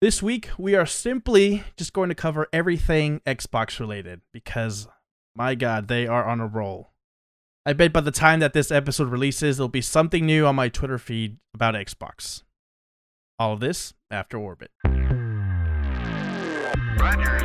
This week, we are simply just going to cover everything Xbox related because, my God, they are on a roll. I bet by the time that this episode releases, there'll be something new on my Twitter feed about Xbox. All of this after Orbit. Roger.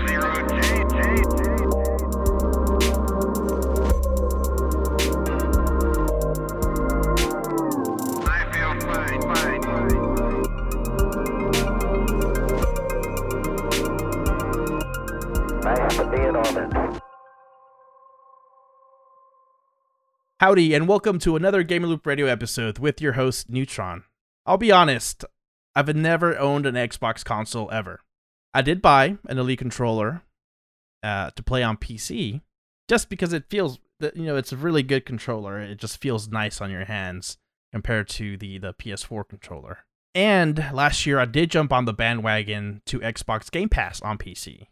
Howdy, and welcome to another Gamer Loop Radio episode with your host, Neutron. I'll be honest, I've never owned an Xbox console ever. I did buy an Elite controller uh, to play on PC, just because it feels you know it's a really good controller. It just feels nice on your hands compared to the the PS4 controller. And last year, I did jump on the bandwagon to Xbox Game Pass on PC.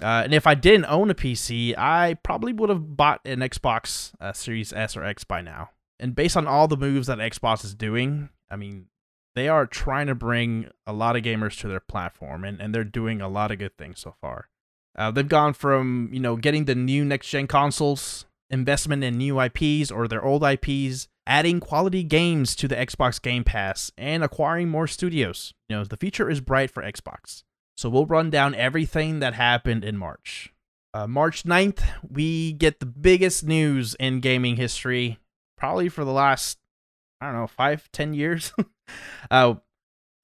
Uh, and if I didn't own a PC, I probably would have bought an Xbox uh, Series S or X by now. And based on all the moves that Xbox is doing, I mean, they are trying to bring a lot of gamers to their platform, and, and they're doing a lot of good things so far. Uh, they've gone from, you know, getting the new next gen consoles, investment in new IPs or their old IPs, adding quality games to the Xbox Game Pass, and acquiring more studios. You know, the future is bright for Xbox. So we'll run down everything that happened in March. Uh, March 9th, we get the biggest news in gaming history, probably for the last, I don't know, five, ten years. uh,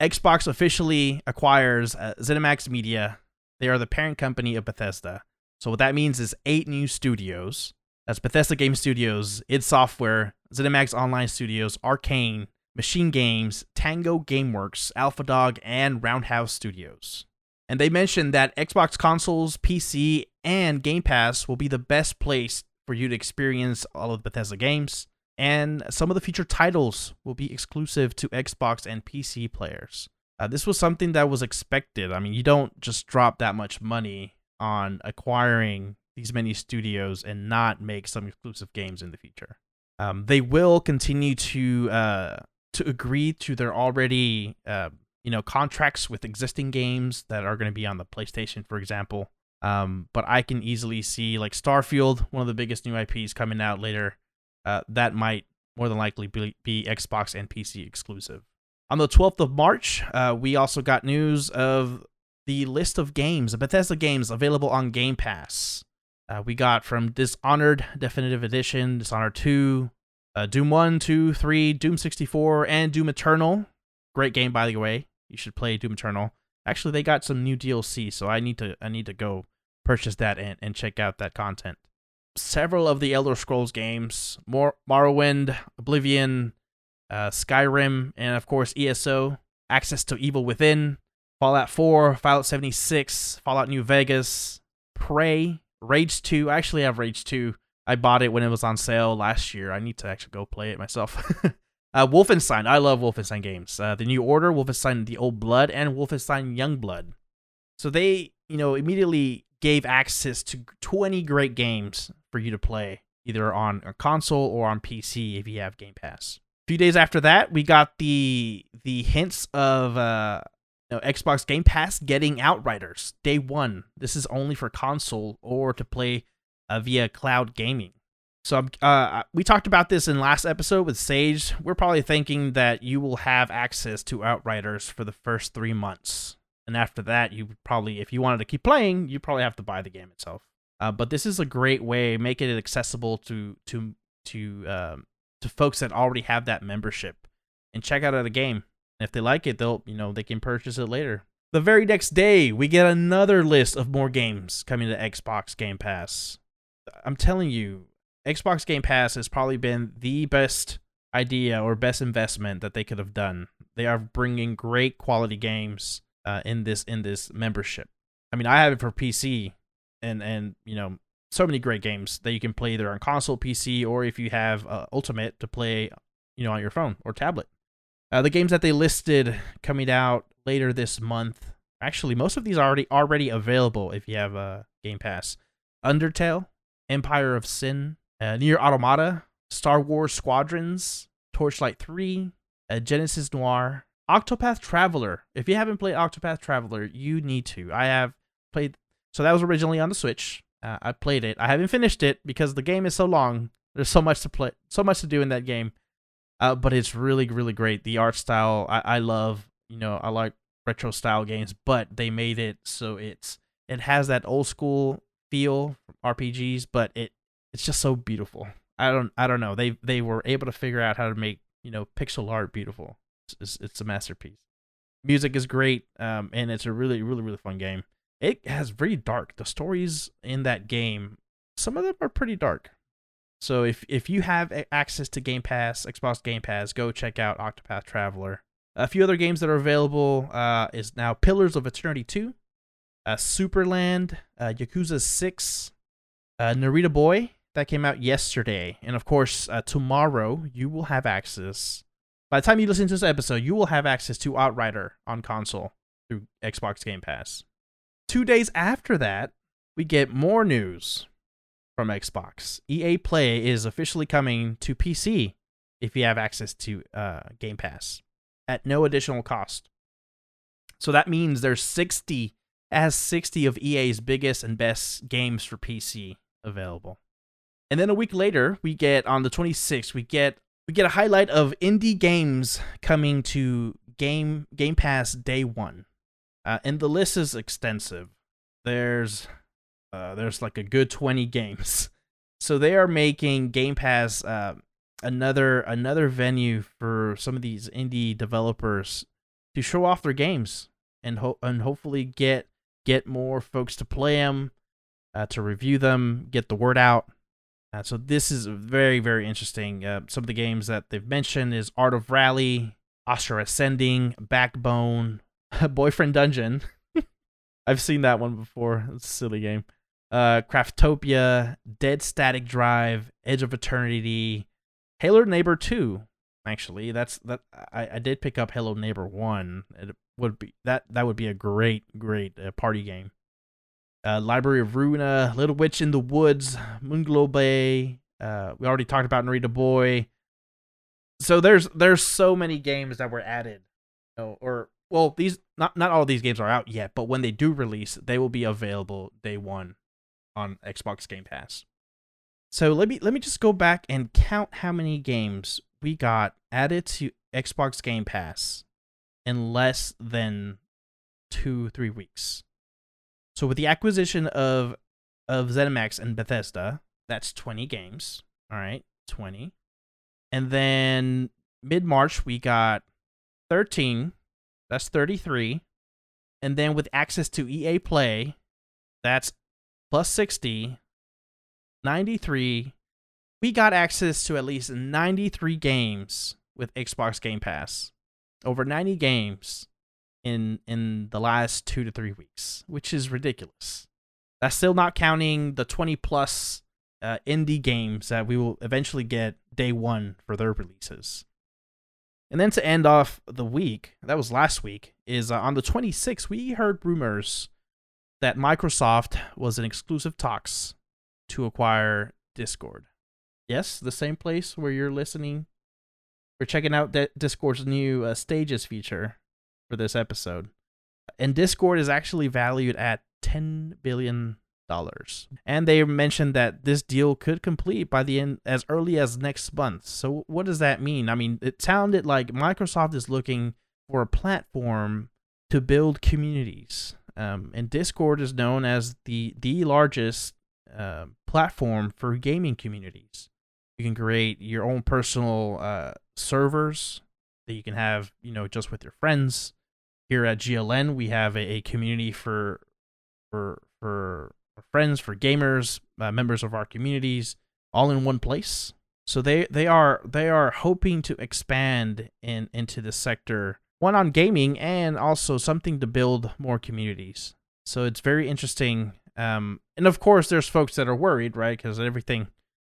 Xbox officially acquires uh, ZeniMax Media. They are the parent company of Bethesda. So what that means is eight new studios. That's Bethesda Game Studios, id Software, ZeniMax Online Studios, Arcane, Machine Games, Tango Gameworks, AlphaDog, and Roundhouse Studios. And they mentioned that Xbox consoles, PC, and Game Pass will be the best place for you to experience all of Bethesda games. And some of the future titles will be exclusive to Xbox and PC players. Uh, this was something that was expected. I mean, you don't just drop that much money on acquiring these many studios and not make some exclusive games in the future. Um, they will continue to uh, to agree to their already uh, you know contracts with existing games that are going to be on the PlayStation, for example. Um, but I can easily see like Starfield, one of the biggest new IPs coming out later. Uh, that might more than likely be, be Xbox and PC exclusive. On the 12th of March, uh, we also got news of the list of games, Bethesda games available on Game Pass. Uh, we got from Dishonored Definitive Edition, Dishonored 2, uh, Doom 1, 2, 3, Doom 64, and Doom Eternal. Great game, by the way. You should play Doom Eternal. Actually, they got some new DLC, so I need to I need to go purchase that and, and check out that content. Several of the Elder Scrolls games, more Morrowind, Oblivion, uh, Skyrim, and of course ESO, Access to Evil Within, Fallout 4, Fallout 76, Fallout New Vegas, Prey, Rage 2. I actually have Rage 2. I bought it when it was on sale last year. I need to actually go play it myself. uh, Wolfenstein. I love Wolfenstein games. Uh, the New Order, Wolfenstein The Old Blood, and Wolfenstein Young Blood. So they, you know, immediately gave access to 20 great games for you to play, either on a console or on PC if you have Game Pass. A few days after that, we got the the hints of uh, you know, Xbox Game Pass getting Outriders day one. This is only for console or to play uh, via cloud gaming. So uh, we talked about this in last episode with Sage. We're probably thinking that you will have access to Outriders for the first three months, and after that, you probably, if you wanted to keep playing, you probably have to buy the game itself. Uh, but this is a great way, make it accessible to to to um, to folks that already have that membership and check out the game. And if they like it, they'll you know they can purchase it later. The very next day, we get another list of more games coming to Xbox Game Pass. I'm telling you, Xbox Game Pass has probably been the best idea or best investment that they could have done. They are bringing great quality games uh, in this in this membership. I mean, I have it for PC, and and you know so many great games that you can play either on console, PC, or if you have uh, Ultimate to play, you know, on your phone or tablet. Uh, the games that they listed coming out later this month. Actually, most of these are already already available if you have a uh, Game Pass. Undertale, Empire of Sin, uh, NieR Automata, Star Wars Squadrons, Torchlight 3, uh, Genesis Noir, Octopath Traveler. If you haven't played Octopath Traveler, you need to. I have played. So that was originally on the Switch. Uh, I played it. I haven't finished it because the game is so long. There's so much to play, so much to do in that game. Uh, but it's really, really great. The art style, I, I love. You know, I like retro style games, but they made it so it's it has that old school feel from RPGs, but it it's just so beautiful. I don't I don't know. They they were able to figure out how to make you know pixel art beautiful. It's, it's, it's a masterpiece. Music is great, um, and it's a really really really fun game. It has very dark. The stories in that game, some of them are pretty dark. So if if you have access to Game Pass, Xbox Game Pass, go check out Octopath Traveler. A few other games that are available uh, is now Pillars of Eternity 2, uh, Superland, uh, Yakuza 6, uh, Narita Boy that came out yesterday, and of course uh, tomorrow you will have access. By the time you listen to this episode, you will have access to Outrider on console through Xbox Game Pass. Two days after that, we get more news from Xbox. EA Play is officially coming to PC if you have access to uh, Game Pass at no additional cost. So that means there's 60 as 60 of EA's biggest and best games for PC available. And then a week later, we get on the 26th, we get we get a highlight of indie games coming to Game Game Pass day 1. Uh, and the list is extensive. There's uh, there's like a good 20 games. So they are making Game Pass uh, another another venue for some of these indie developers to show off their games and ho- and hopefully get get more folks to play them, uh, to review them, get the word out. Uh, so this is very very interesting. Uh, some of the games that they've mentioned is Art of Rally, Astria Ascending, Backbone, Boyfriend Dungeon. I've seen that one before. It's a silly game. Uh, Craftopia, Dead Static Drive, Edge of Eternity, Hello Neighbor 2. Actually, that's that I, I did pick up Hello Neighbor 1. It would be that that would be a great great uh, party game. Uh, Library of Ruina, Little Witch in the Woods, Moonglow Bay. Uh, we already talked about Narita Boy. So there's there's so many games that were added. You know, or well, these not not all these games are out yet, but when they do release, they will be available day one on Xbox Game Pass. So let me let me just go back and count how many games we got added to Xbox Game Pass in less than two three weeks. So with the acquisition of of ZeniMax and Bethesda, that's twenty games. All right, twenty, and then mid March we got thirteen. That's thirty three, and then with access to EA Play, that's plus 60 93 we got access to at least 93 games with Xbox Game Pass. Over 90 games in in the last 2 to 3 weeks, which is ridiculous. That's still not counting the 20 plus uh, indie games that we will eventually get day 1 for their releases. And then to end off the week, that was last week, is uh, on the 26th we heard rumors that Microsoft was in exclusive talks to acquire Discord. Yes, the same place where you're listening. We're checking out D- Discord's new uh, stages feature for this episode. And Discord is actually valued at $10 billion. And they mentioned that this deal could complete by the end as early as next month. So what does that mean? I mean, it sounded like Microsoft is looking for a platform to build communities um, and Discord is known as the the largest uh, platform for gaming communities. You can create your own personal uh, servers that you can have, you know, just with your friends. Here at GLN, we have a, a community for for for friends, for gamers, uh, members of our communities, all in one place. So they they are they are hoping to expand in into the sector one on gaming and also something to build more communities. So it's very interesting. Um, and of course, there's folks that are worried, right? Because everything,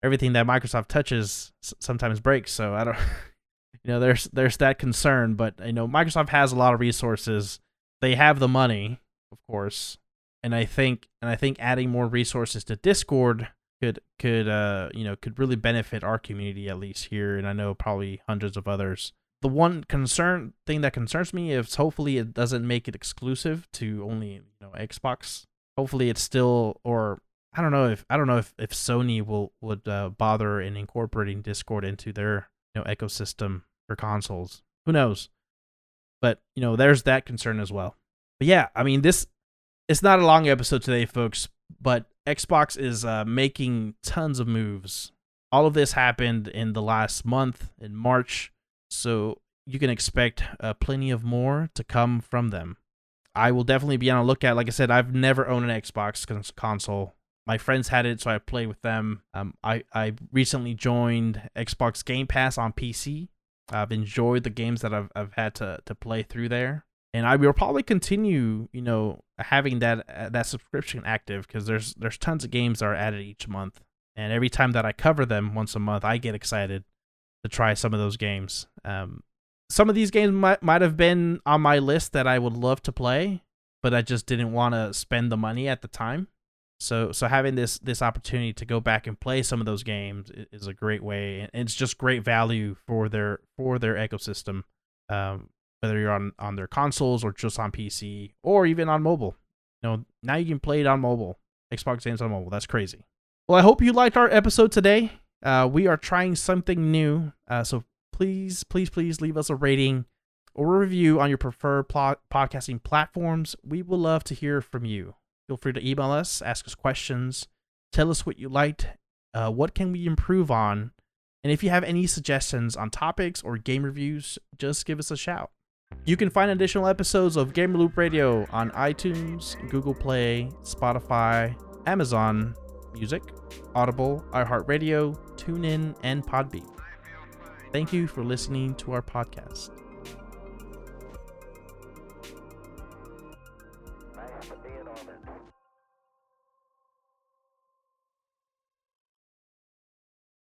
everything that Microsoft touches sometimes breaks. So I don't, you know, there's there's that concern. But you know, Microsoft has a lot of resources. They have the money, of course, and I think and I think adding more resources to Discord could could uh you know could really benefit our community at least here, and I know probably hundreds of others the one concern thing that concerns me is hopefully it doesn't make it exclusive to only you know Xbox. Hopefully it's still or I don't know if I don't know if, if Sony will would uh, bother in incorporating Discord into their you know ecosystem for consoles. Who knows? But you know there's that concern as well. But yeah, I mean this it's not a long episode today, folks. But Xbox is uh, making tons of moves. All of this happened in the last month in March so you can expect uh, plenty of more to come from them. I will definitely be on a lookout. Like I said, I've never owned an Xbox cons- console. My friends had it, so I played with them. Um, I I recently joined Xbox Game Pass on PC. I've enjoyed the games that I've I've had to to play through there, and I will probably continue, you know, having that uh, that subscription active because there's there's tons of games that are added each month, and every time that I cover them once a month, I get excited to try some of those games. Um, some of these games might might have been on my list that I would love to play, but I just didn't want to spend the money at the time. So so having this this opportunity to go back and play some of those games is a great way, and it's just great value for their for their ecosystem. Um, whether you're on on their consoles or just on PC or even on mobile. You know, now you can play it on mobile. Xbox games on mobile. That's crazy. Well, I hope you liked our episode today. Uh, we are trying something new. Uh, so please, please, please leave us a rating or a review on your preferred pl- podcasting platforms. We would love to hear from you. Feel free to email us, ask us questions, tell us what you liked, uh, what can we improve on, and if you have any suggestions on topics or game reviews, just give us a shout. You can find additional episodes of Gamer Loop Radio on iTunes, Google Play, Spotify, Amazon Music, Audible, iHeartRadio, TuneIn, and Podbean. Thank you for listening to our podcast.